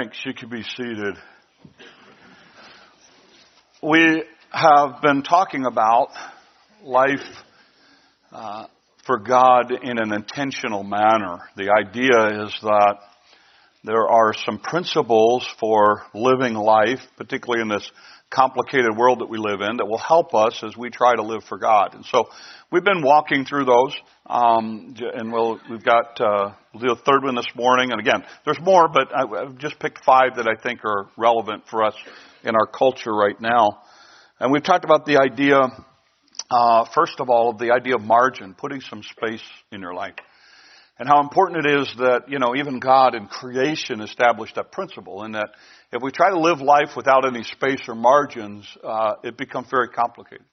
Thanks. You can be seated. We have been talking about life uh, for God in an intentional manner. The idea is that there are some principles for living life, particularly in this complicated world that we live in, that will help us as we try to live for God. And so we've been walking through those, um, and we'll, we've got uh, we'll do a third one this morning. And again, there's more, but I've just picked five that I think are relevant for us in our culture right now. And we've talked about the idea, uh, first of all, of the idea of margin, putting some space in your life and how important it is that, you know, even God in creation established that principle and that if we try to live life without any space or margins, uh, it becomes very complicated.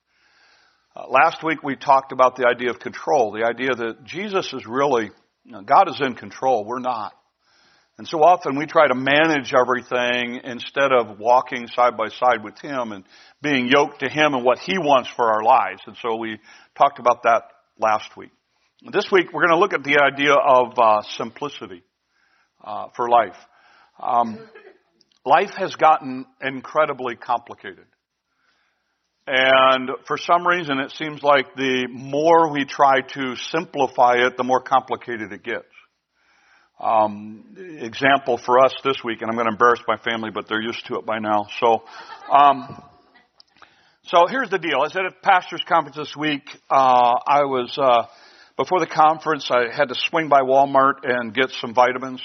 Uh, last week we talked about the idea of control, the idea that Jesus is really, God is in control, we're not. And so often we try to manage everything instead of walking side by side with Him and being yoked to Him and what He wants for our lives. And so we talked about that last week. This week we're going to look at the idea of uh, simplicity uh, for life. Um, life has gotten incredibly complicated. And for some reason it seems like the more we try to simplify it, the more complicated it gets. Um, example for us this week, and I'm going to embarrass my family, but they're used to it by now. So, um, so here's the deal. I said at pastor's conference this week. Uh, I was uh, before the conference, I had to swing by Walmart and get some vitamins.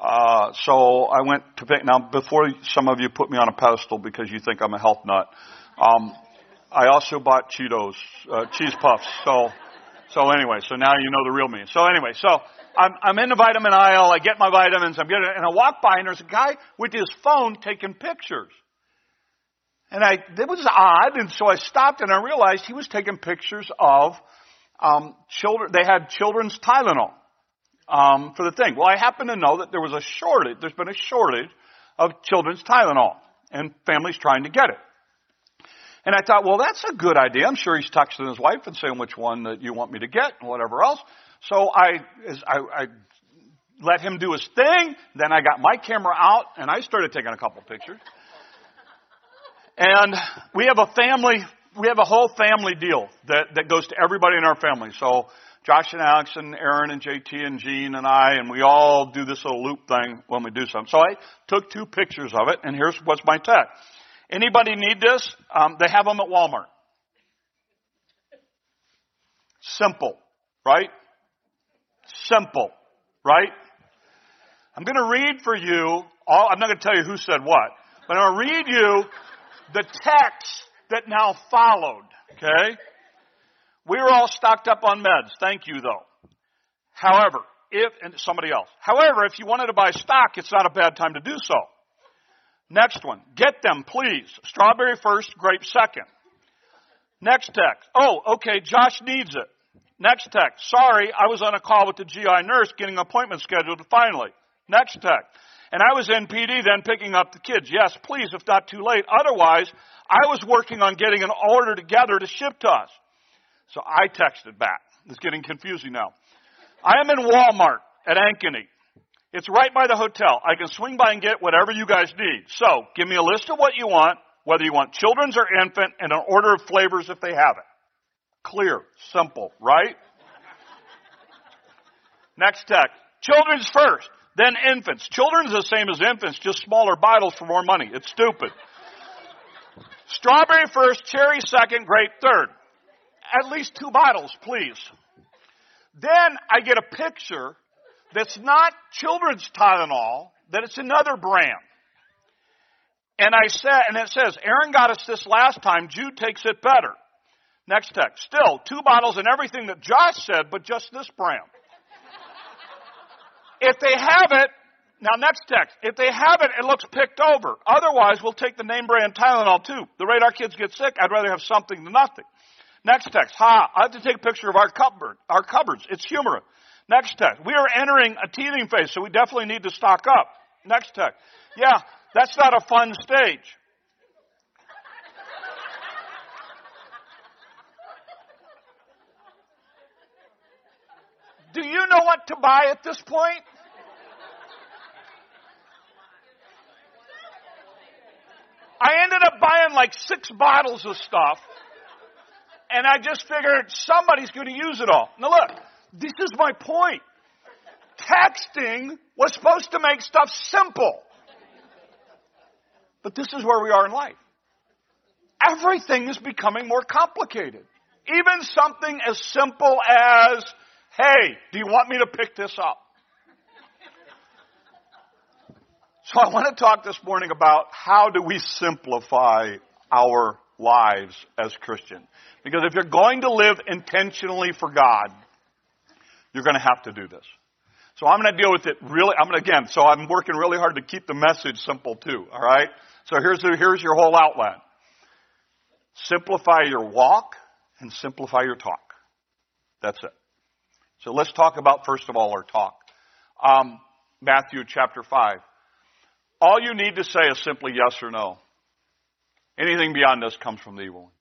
Uh, so I went to pick, now before some of you put me on a pedestal because you think I'm a health nut, um, I also bought Cheetos, uh, cheese puffs. So, so anyway, so now you know the real me. So anyway, so I'm, I'm in the vitamin aisle, I get my vitamins, I'm getting, and I walk by and there's a guy with his phone taking pictures. And I, it was odd, and so I stopped and I realized he was taking pictures of um, children, they had children's Tylenol um, for the thing. Well, I happen to know that there was a shortage. There's been a shortage of children's Tylenol, and families trying to get it. And I thought, well, that's a good idea. I'm sure he's texting his wife and saying which one that you want me to get and whatever else. So I, I, I let him do his thing. Then I got my camera out and I started taking a couple pictures. And we have a family we have a whole family deal that, that goes to everybody in our family. So Josh and Alex and Aaron and JT and Jean and I, and we all do this little loop thing when we do something. So I took two pictures of it, and here's what's my tag. Anybody need this? Um, they have them at Walmart. Simple, right? Simple, right? I'm going to read for you. All, I'm not going to tell you who said what, but I'm going to read you the text that now followed. Okay? We were all stocked up on meds. Thank you though. However, if, and somebody else. However, if you wanted to buy stock, it's not a bad time to do so. Next one. Get them, please. Strawberry first, grape second. Next text. Oh, okay, Josh needs it. Next text. Sorry, I was on a call with the GI nurse getting an appointment scheduled finally. Next text. And I was in PD then picking up the kids. Yes, please, if not too late. Otherwise, I was working on getting an order together to ship to us. So I texted back. It's getting confusing now. I am in Walmart at Ankeny. It's right by the hotel. I can swing by and get whatever you guys need. So give me a list of what you want, whether you want children's or infant, and an order of flavors if they have it. Clear, simple, right? Next text. Children's first, then infants. Children's the same as infants, just smaller bottles for more money. It's stupid. Strawberry first, cherry second, grape third. At least two bottles, please. Then I get a picture that's not children's Tylenol, that it's another brand. And I said, and it says, Aaron got us this last time, Jude takes it better. Next text. Still, two bottles and everything that Josh said, but just this brand. if they have it, now, next text. If they have it, it looks picked over. Otherwise, we'll take the name brand Tylenol too. The rate our kids get sick, I'd rather have something than nothing. Next text. Ha, I have to take a picture of our cupboard, our cupboards. It's humorous. Next text. We are entering a teething phase, so we definitely need to stock up. Next text. Yeah, that's not a fun stage. Do you know what to buy at this point? I ended up buying like six bottles of stuff, and I just figured somebody's going to use it all. Now, look, this is my point. Texting was supposed to make stuff simple. But this is where we are in life. Everything is becoming more complicated. Even something as simple as, hey, do you want me to pick this up? So I want to talk this morning about how do we simplify our lives as Christians. Because if you're going to live intentionally for God, you're going to have to do this. So I'm going to deal with it really, I'm going to, again, so I'm working really hard to keep the message simple too, alright? So here's, the, here's your whole outline. Simplify your walk and simplify your talk. That's it. So let's talk about, first of all, our talk. Um, Matthew chapter 5. All you need to say is simply yes or no. Anything beyond this comes from the evil one.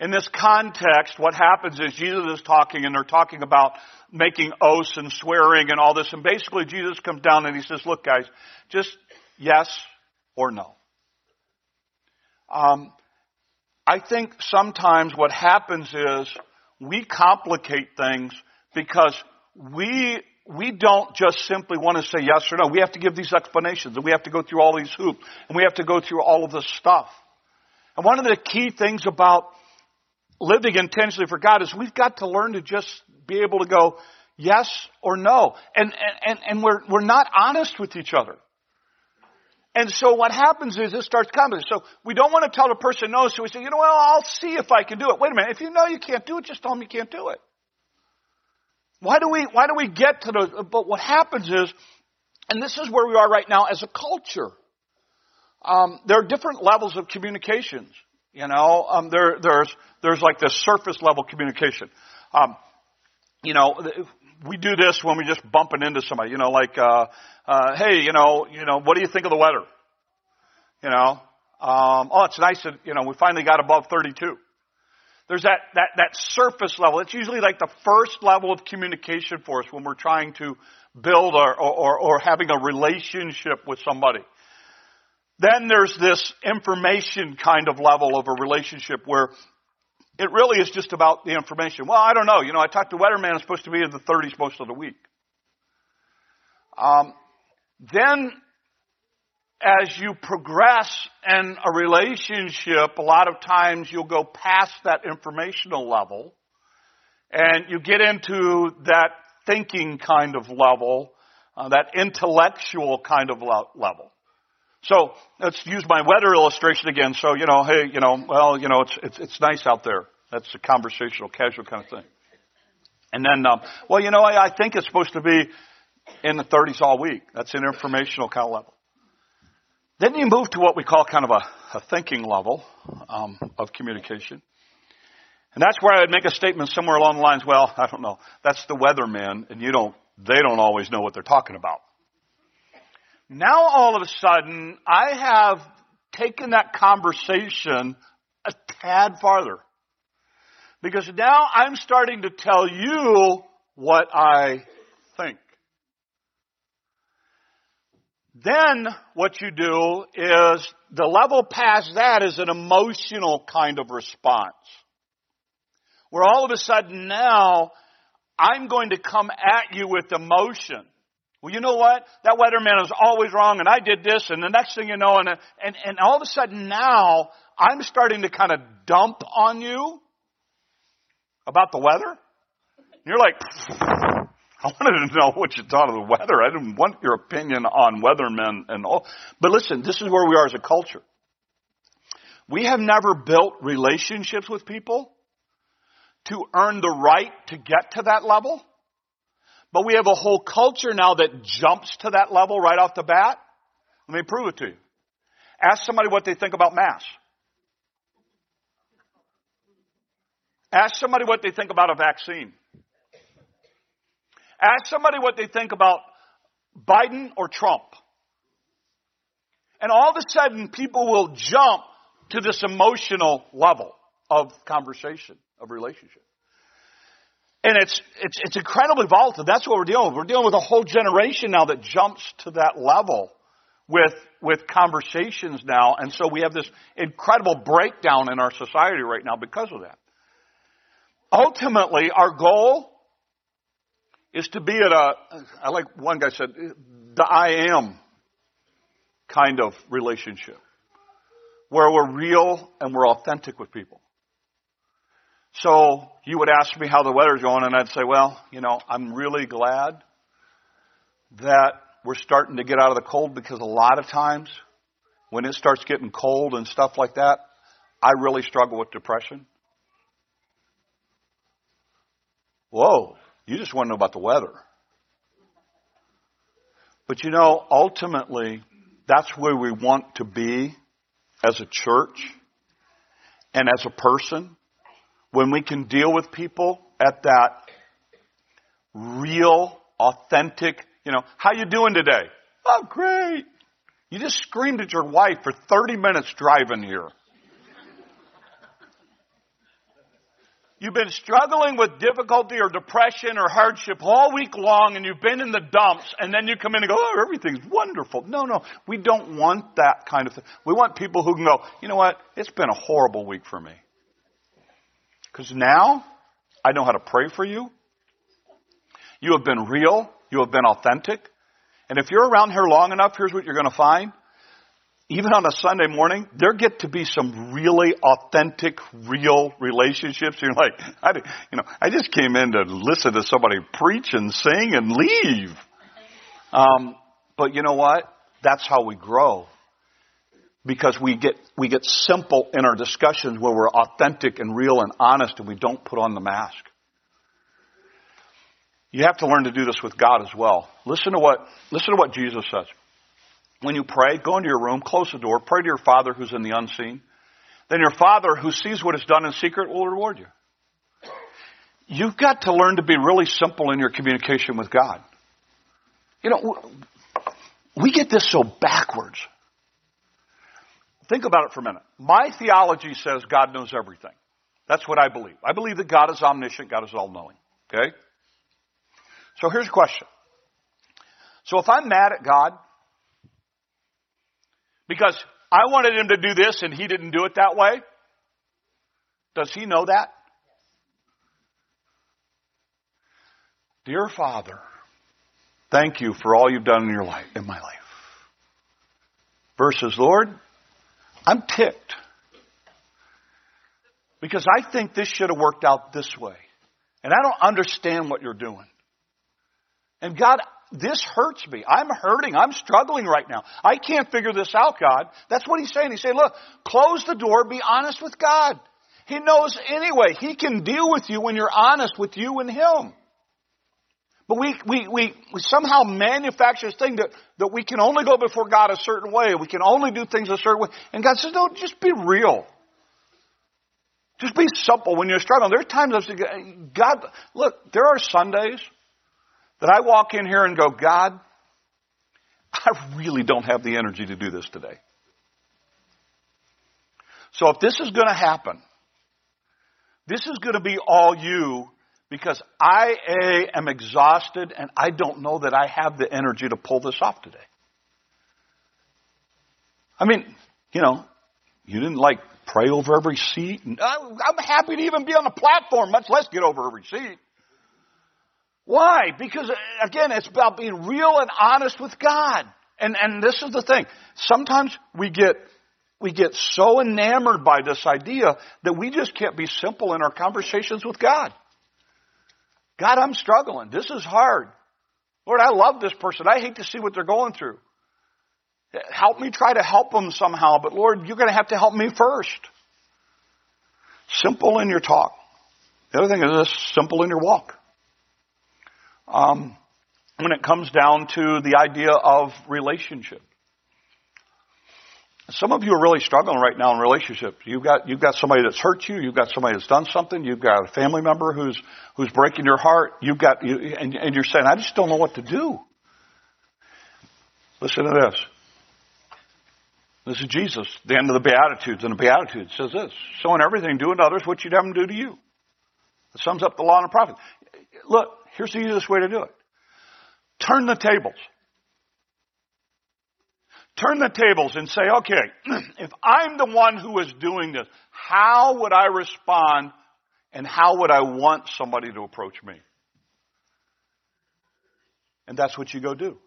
In this context, what happens is Jesus is talking and they're talking about making oaths and swearing and all this. And basically Jesus comes down and he says, look guys, just yes or no. Um, I think sometimes what happens is we complicate things because we we don't just simply want to say yes or no. We have to give these explanations and we have to go through all these hoops and we have to go through all of this stuff. And one of the key things about living intentionally for God is we've got to learn to just be able to go yes or no. And, and, and we're, we're not honest with each other. And so what happens is it starts coming. So we don't want to tell the person no, so we say, you know, well, I'll see if I can do it. Wait a minute. If you know you can't do it, just tell them you can't do it. Why do we, why do we get to those? But what happens is, and this is where we are right now as a culture. Um, there are different levels of communications. You know, um, there, there's, there's like this surface level communication. Um, you know, we do this when we're just bumping into somebody. You know, like, uh, uh, hey, you know, you know, what do you think of the weather? You know, um, oh, it's nice that you know we finally got above 32. There's that, that, that surface level. It's usually like the first level of communication for us when we're trying to build or, or, or having a relationship with somebody. Then there's this information kind of level of a relationship where it really is just about the information. Well, I don't know. You know, I talked to Weatherman. It's supposed to be in the 30s most of the week. Um, then as you progress in a relationship, a lot of times you'll go past that informational level and you get into that thinking kind of level, uh, that intellectual kind of level. So let's use my weather illustration again. So you know, hey, you know, well, you know, it's it's, it's nice out there. That's a conversational, casual kind of thing. And then, um, well, you know, I, I think it's supposed to be in the 30s all week. That's an informational kind of level. Then you move to what we call kind of a, a thinking level um, of communication. And that's where I would make a statement somewhere along the lines, well, I don't know, that's the weatherman, and you don't, they don't always know what they're talking about. Now all of a sudden, I have taken that conversation a tad farther. Because now I'm starting to tell you what I think. Then what you do is the level past that is an emotional kind of response. Where all of a sudden now I'm going to come at you with emotion. Well, you know what? That weatherman is always wrong and I did this and the next thing you know and, and, and all of a sudden now I'm starting to kind of dump on you about the weather. You're like, I wanted to know what you thought of the weather. I didn't want your opinion on weathermen and all. But listen, this is where we are as a culture. We have never built relationships with people to earn the right to get to that level. But we have a whole culture now that jumps to that level right off the bat. Let me prove it to you. Ask somebody what they think about mass. Ask somebody what they think about a vaccine. Ask somebody what they think about Biden or Trump. And all of a sudden, people will jump to this emotional level of conversation, of relationship. And it's, it's, it's incredibly volatile. That's what we're dealing with. We're dealing with a whole generation now that jumps to that level with, with conversations now. And so we have this incredible breakdown in our society right now because of that. Ultimately, our goal is to be at a, I like one guy said, the I am kind of relationship where we're real and we're authentic with people. So you would ask me how the weather's going and I'd say, well, you know, I'm really glad that we're starting to get out of the cold because a lot of times when it starts getting cold and stuff like that, I really struggle with depression. Whoa, you just want to know about the weather. But you know, ultimately, that's where we want to be as a church and as a person when we can deal with people at that real, authentic, you know, how you doing today? Oh, great. You just screamed at your wife for 30 minutes driving here. You've been struggling with difficulty or depression or hardship all week long and you've been in the dumps and then you come in and go, oh, everything's wonderful. No, no, we don't want that kind of thing. We want people who can go, you know what? It's been a horrible week for me. Because now I know how to pray for you. You have been real. You have been authentic. And if you're around here long enough, here's what you're going to find even on a Sunday morning, there get to be some really authentic, real relationships. You're like, I, you know, I just came in to listen to somebody preach and sing and leave. Um, but you know what? That's how we grow. Because we get, we get simple in our discussions where we're authentic and real and honest and we don't put on the mask. You have to learn to do this with God as well. Listen to what, listen to what Jesus says. When you pray, go into your room, close the door, pray to your Father who's in the unseen. Then your Father who sees what is done in secret will reward you. You've got to learn to be really simple in your communication with God. You know, we get this so backwards. Think about it for a minute. My theology says God knows everything. That's what I believe. I believe that God is omniscient, God is all knowing. Okay? So here's a question. So if I'm mad at God, because I wanted him to do this and he didn't do it that way. Does he know that? Dear Father, thank you for all you've done in your life, in my life. Versus, Lord, I'm ticked. Because I think this should have worked out this way. And I don't understand what you're doing. And God, this hurts me. I'm hurting. I'm struggling right now. I can't figure this out, God. That's what he's saying. He's saying, look, close the door, be honest with God. He knows anyway. He can deal with you when you're honest with you and Him. But we, we, we, we somehow manufacture this thing that, that we can only go before God a certain way. We can only do things a certain way. And God says, no, just be real. Just be simple when you're struggling. There's times I say, God, look, there are Sundays that I walk in here and go, God, I really don't have the energy to do this today. So if this is going to happen, this is going to be all you because I A, am exhausted and I don't know that I have the energy to pull this off today. I mean, you know, you didn't like pray over every seat. I'm happy to even be on the platform, much less get over every seat. Why? Because uh, again, it's about being real and honest with God. And, and this is the thing. Sometimes we get, we get so enamored by this idea that we just can't be simple in our conversations with God. God, I'm struggling. This is hard. Lord, I love this person. I hate to see what they're going through. Help me try to help them somehow, but Lord, you're going to have to help me first. Simple in your talk. The other thing is this, simple in your walk um, when it comes down to the idea of relationship. Some of you are really struggling right now in relationships. You've got you've got somebody that's hurt you. You've got somebody that's done something. You've got a family member who's who's breaking your heart. You've got you, and, and you're saying, I just don't know what to do. Listen to this. This is Jesus, the end of the Beatitudes, and the Beatitudes says this: "So in everything, do unto others what you'd have them do to you." It sums up the law and the prophets. Look, Here's the easiest way to do it. Turn the tables. Turn the tables and say, okay, if I'm the one who is doing this, how would I respond and how would I want somebody to approach me? And that's what you go do.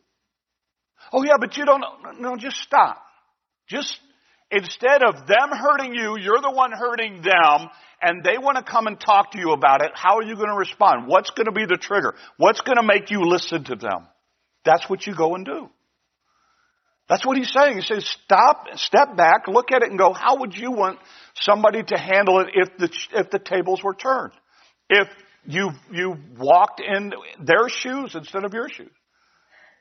Oh yeah, but you don't, no, just stop. Just, instead of them hurting you, you're the one hurting them, and they want to come and talk to you about it, how are you going to respond? What's going to be the trigger? What's going to make you listen to them? That's what you go and do. That's what he's saying. He says, stop, step back, look at it and go, how would you want somebody to handle it if the, if the tables were turned? If you, you walked in their shoes instead of your shoes?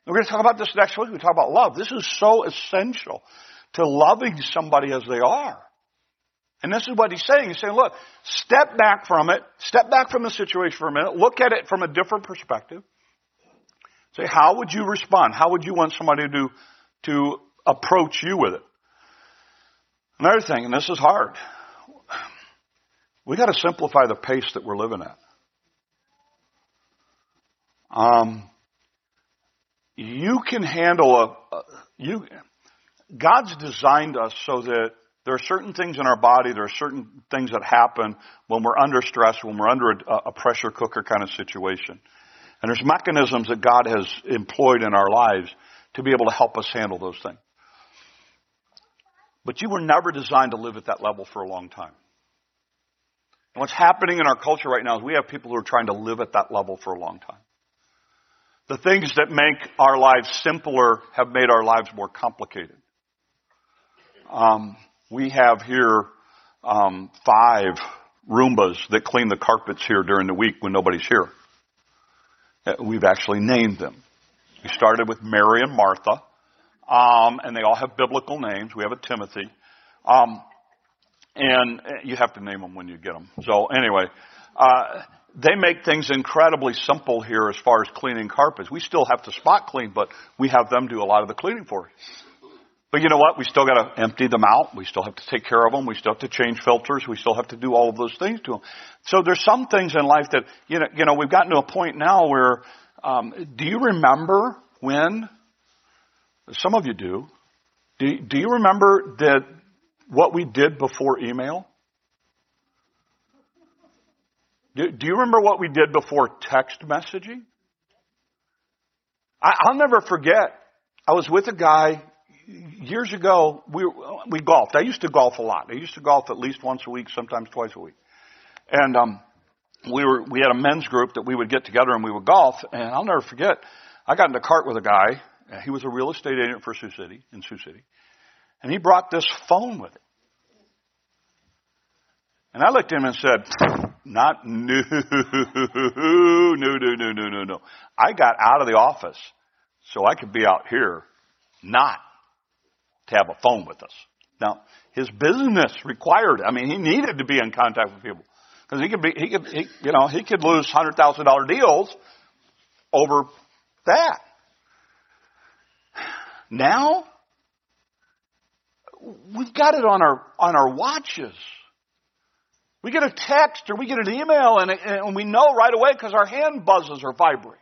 We're going to talk about this next week. We talk about love. This is so essential to loving somebody as they are. And this is what he's saying. He's saying, look, step back from it, step back from the situation for a minute, look at it from a different perspective. Say, how would you respond? How would you want somebody to, to approach you with it? Another thing, and this is hard, we got to simplify the pace that we're living at. Um, you can handle a, a you. God's designed us so that there are certain things in our body, there are certain things that happen when we're under stress, when we're under a, a pressure cooker kind of situation. And there's mechanisms that God has employed in our lives to be able to help us handle those things. But you were never designed to live at that level for a long time. And what's happening in our culture right now is we have people who are trying to live at that level for a long time. The things that make our lives simpler have made our lives more complicated. Um, we have here um, five Roombas that clean the carpets here during the week when nobody's here. Uh, we've actually named them. We started with Mary and Martha, um, and they all have biblical names. We have a Timothy, um, and you have to name them when you get them. So anyway, uh, they make things incredibly simple here as far as cleaning carpets. We still have to spot clean, but we have them do a lot of the cleaning for us. But you know what? We still got to empty them out. We still have to take care of them. We still have to change filters. We still have to do all of those things to them. So there's some things in life that you know. You know, we've gotten to a point now where. Um, do you remember when? Some of you do. Do, do you remember that what we did before email? Do, do you remember what we did before text messaging? I, I'll never forget. I was with a guy years ago. We we golfed. I used to golf a lot. I used to golf at least once a week, sometimes twice a week. And um, we were we had a men's group that we would get together and we would golf. And I'll never forget. I got in a cart with a guy. He was a real estate agent for Sioux City in Sioux City, and he brought this phone with it. And I looked at him and said, not no, no, no, no, no, no, no. I got out of the office so I could be out here, not to have a phone with us. Now, his business required, I mean, he needed to be in contact with people. Because he could be, he could, he, you know, he could lose $100,000 deals over that. Now, we've got it on our, on our watches. We get a text or we get an email and, and we know right away because our hand buzzes or vibrates.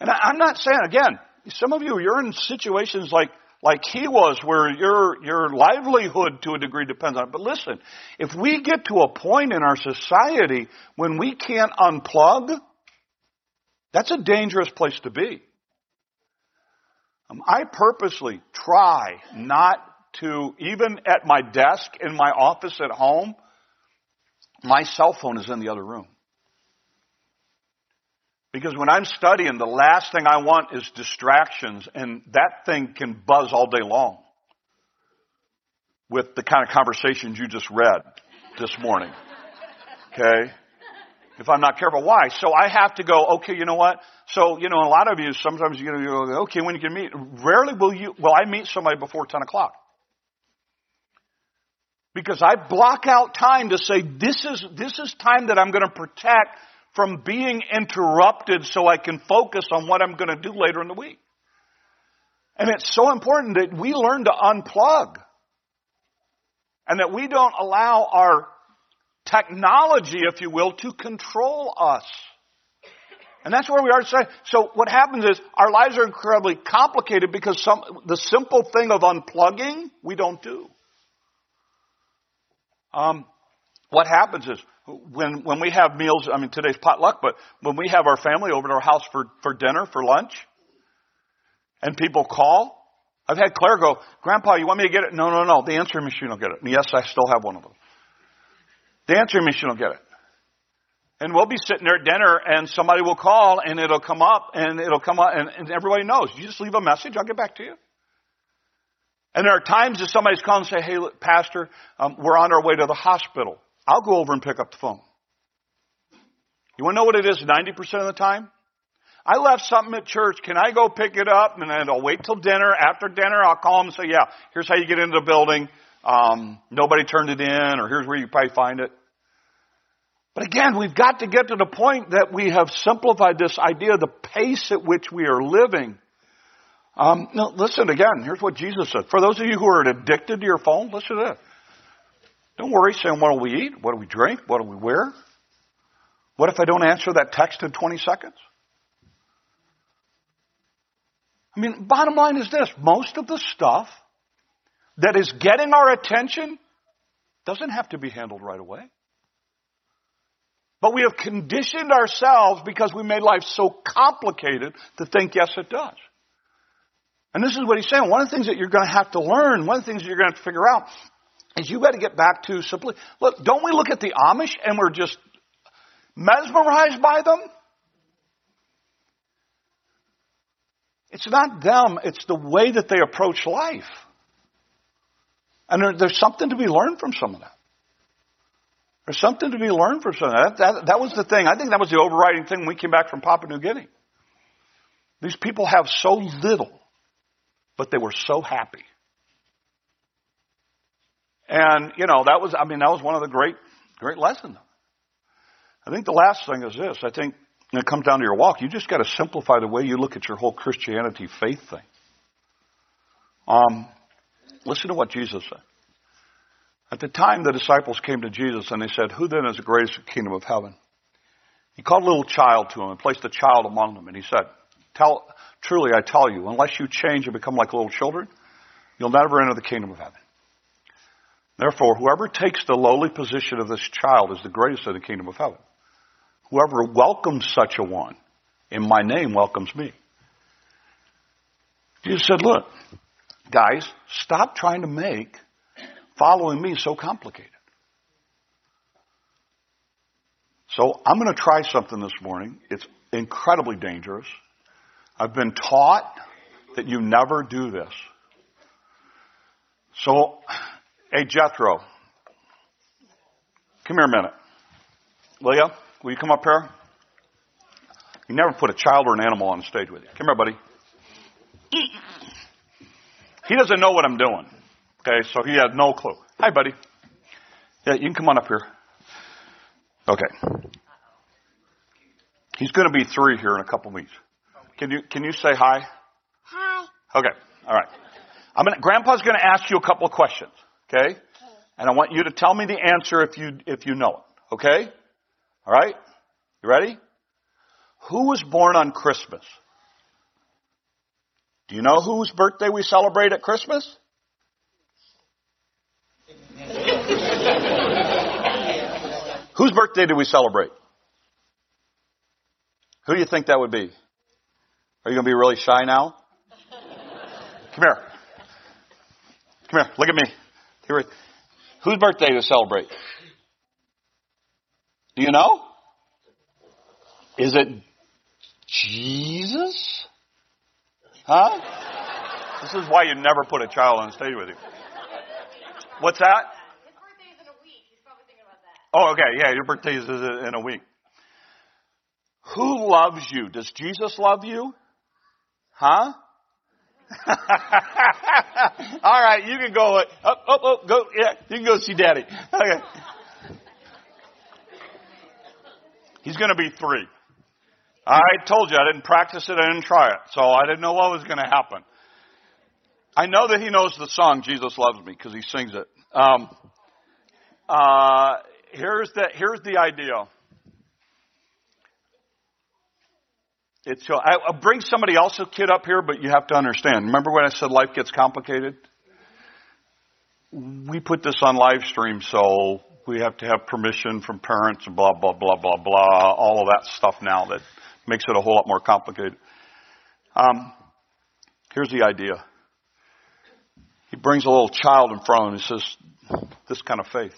And I, I'm not saying, again, some of you, you're in situations like, like he was where your, your livelihood to a degree depends on it. But listen, if we get to a point in our society when we can't unplug, that's a dangerous place to be. Um, I purposely try not to, even at my desk in my office at home, my cell phone is in the other room. Because when I'm studying, the last thing I want is distractions, and that thing can buzz all day long with the kind of conversations you just read this morning. Okay? If I'm not careful. Why? So I have to go, okay, you know what? So, you know, a lot of you, sometimes you go, okay, when you can meet, rarely will you, will I meet somebody before 10 o'clock. Because I block out time to say, this is, this is time that I'm going to protect from being interrupted so I can focus on what I'm going to do later in the week. And it's so important that we learn to unplug. And that we don't allow our technology, if you will, to control us. And that's where we are today. So what happens is our lives are incredibly complicated because some, the simple thing of unplugging, we don't do. Um, what happens is when, when we have meals, I mean today's potluck, but when we have our family over at our house for, for dinner, for lunch, and people call, I've had Claire go, Grandpa, you want me to get it? No, no, no. The answering machine will get it. And yes, I still have one of them. The answering machine will get it. And we'll be sitting there at dinner and somebody will call and it'll come up and it'll come up and, and everybody knows. You just leave a message, I'll get back to you. And there are times that somebody's calling and say, hey, pastor, um, we're on our way to the hospital. I'll go over and pick up the phone. You want to know what it is 90% of the time? I left something at church. Can I go pick it up? And then I'll wait till dinner. After dinner, I'll call them and say, yeah, here's how you get into the building. Um, nobody turned it in, or here's where you probably find it. But again, we've got to get to the point that we have simplified this idea, the pace at which we are living. Um, now listen again, here's what Jesus said. For those of you who are addicted to your phone, listen to this. Don't worry saying, what do we eat? What do we drink? What do we wear? What if I don't answer that text in 20 seconds? I mean, bottom line is this. Most of the stuff that is getting our attention doesn't have to be handled right away. But we have conditioned ourselves because we made life so complicated to think, yes, it does. And this is what he's saying. One of the things that you're going to have to learn, one of the things that you're going to have to figure out is you got to get back to simply, look, don't we look at the Amish and we're just mesmerized by them? It's not them, it's the way that they approach life. And there, there's something to be learned from some of that. There's something to be learned from some of that. that. That was the thing. I think that was the overriding thing when we came back from Papua New Guinea. These people have so little, but they were so happy. And, you know, that was, I mean, that was one of the great, great lessons. I think the last thing is this. I think when it comes down to your walk, you just got to simplify the way you look at your whole Christianity faith thing. Um, listen to what Jesus said. At the time, the disciples came to Jesus and they said, Who then is the greatest kingdom of heaven? He called a little child to him and placed the child among them, and he said, tell, Truly, I tell you, unless you change and become like little children, you'll never enter the kingdom of heaven. Therefore, whoever takes the lowly position of this child is the greatest in the kingdom of heaven. Whoever welcomes such a one in my name welcomes me. Jesus said, Look, guys, stop trying to make following me so complicated. So I'm going to try something this morning. It's incredibly dangerous. I've been taught that you never do this. So, hey Jethro, come here a minute. Will you? Will you come up here? You never put a child or an animal on the stage with you. Come here, buddy. He doesn't know what I'm doing. Okay, so he has no clue. Hi, buddy. Yeah, you can come on up here. Okay. He's going to be three here in a couple weeks. Can you can you say hi? Hi. Okay. All right. I'm gonna, Grandpa's going to ask you a couple of questions. Okay? And I want you to tell me the answer if you if you know it. Okay? All right? You ready? Who was born on Christmas? Do you know whose birthday we celebrate at Christmas? Whose birthday do we celebrate? Who do you think that would be? Are you going to be really shy now? Come here. Come here. Look at me. Here. Whose birthday to celebrate? Do you know? Is it Jesus? Huh? This is why you never put a child on stage with you. What's that? His birthday's in a week. He's probably thinking about that. Oh, okay. Yeah, your birthday is in a week. Who loves you? Does Jesus love you? Huh? All right, you can go. Up, up, up, go. Yeah, you can go see Daddy. Okay. He's going to be three. I told you I didn't practice it, I didn't try it, so I didn't know what was going to happen. I know that he knows the song "Jesus Loves Me" because he sings it. Um, uh, here's the here's the idea. It's, I, I'll bring somebody else's kid up here, but you have to understand. Remember when I said life gets complicated? We put this on live stream, so we have to have permission from parents and blah, blah, blah, blah, blah, all of that stuff now that makes it a whole lot more complicated. Um, here's the idea. He brings a little child in front of him and he says, this kind of faith.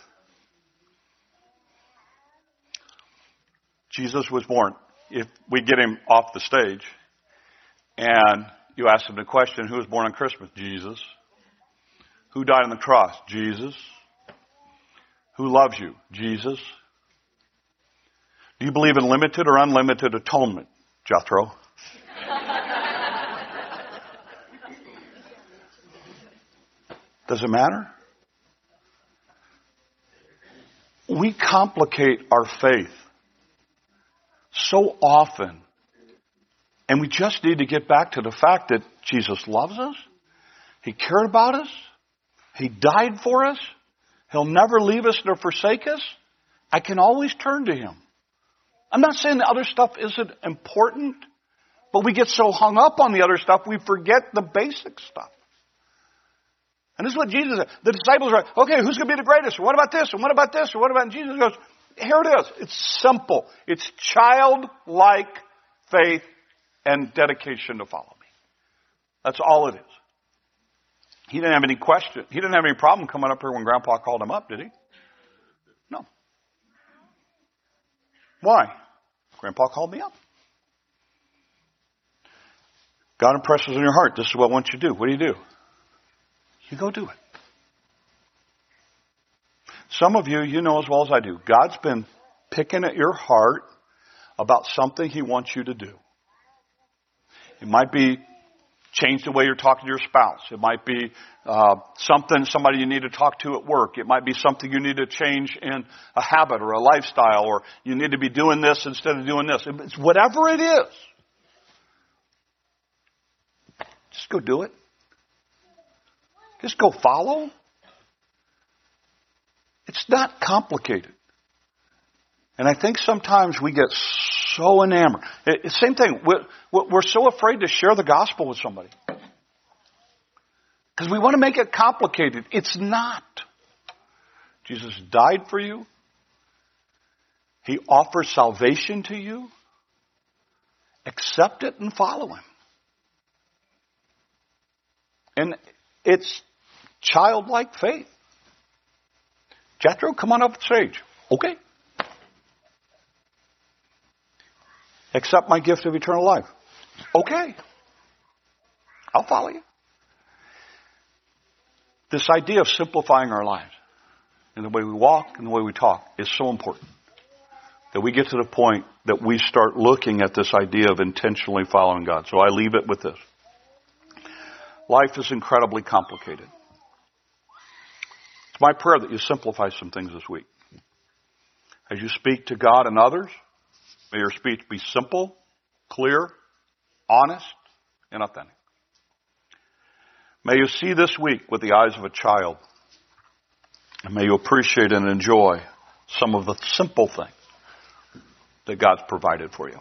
Jesus was born. If we get him off the stage and you ask him the question, who was born on Christmas? Jesus. Who died on the cross? Jesus. Who loves you? Jesus. Do you believe in limited or unlimited atonement, Jethro? Does it matter? We complicate our faith so often. And we just need to get back to the fact that Jesus loves us. He cared about us. He died for us. He'll never leave us nor forsake us. I can always turn to Him. I'm not saying the other stuff isn't important, but we get so hung up on the other stuff, we forget the basic stuff. And this is what Jesus said. The disciples are, okay, who's going to be the greatest? what about this? And what about this? And what about, and Jesus goes, here it is. It's simple. It's childlike faith and dedication to follow me. That's all it is. He didn't have any question. He didn't have any problem coming up here when Grandpa called him up, did he? No. Why? Grandpa called me up. God impresses on your heart. This is what I want you to do. What do you do? You go do it. Some of you, you know as well as I do, God's been picking at your heart about something He wants you to do. It might be change the way you're talking to your spouse. It might be uh, something, somebody you need to talk to at work. It might be something you need to change in a habit or a lifestyle, or you need to be doing this instead of doing this. It's whatever it is. Just go do it. Just go follow. It's not complicated. And I think sometimes we get so enamored. It, same thing. We're, we're so afraid to share the gospel with somebody. Because we want to make it complicated. It's not. Jesus died for you. He offers salvation to you. Accept it and follow Him. And it's childlike faith. Jethro, come on up the stage. Okay. Accept my gift of eternal life. Okay. I'll follow you. This idea of simplifying our lives and the way we walk and the way we talk is so important. That we get to the point that we start looking at this idea of intentionally following God. So I leave it with this. Life is incredibly complicated. It's my prayer that you simplify some things this week. As you speak to God and others, may your speech be simple, clear, honest, and authentic. May you see this week with the eyes of a child. And may you appreciate and enjoy some of the simple things that God's provided for you.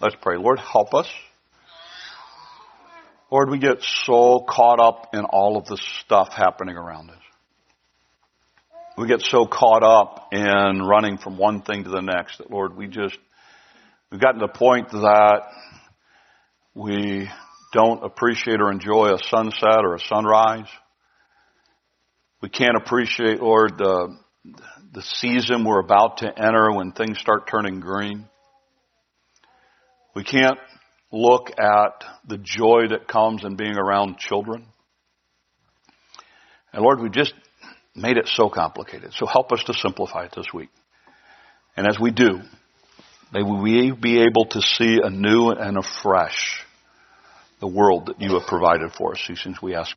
Let's pray. Lord, help us. Lord, we get so caught up in all of this stuff happening around us we get so caught up in running from one thing to the next that Lord, we just, we've gotten to the point that we don't appreciate or enjoy a sunset or a sunrise. We can't appreciate, Lord, the, the season we're about to enter when things start turning green. We can't look at the joy that comes in being around children. And Lord, we just made it so complicated. So help us to simplify it this week. And as we do, may we be able to see anew and afresh the world that you have provided for us. These things we ask.